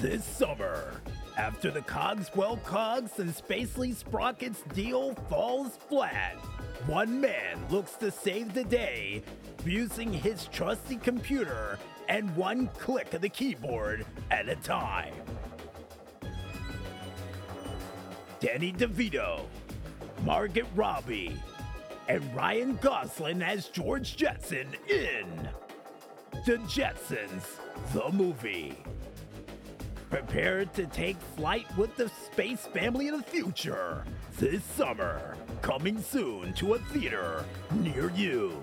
this summer. After the Cogswell Cogs and Spacely Sprockets deal falls flat, one man looks to save the day using his trusty computer and one click of the keyboard at a time. Danny DeVito, Margaret Robbie, and Ryan Gosling as George Jetson in The Jetsons, the movie. Prepare to take flight with the space family of the future this summer. Coming soon to a theater near you.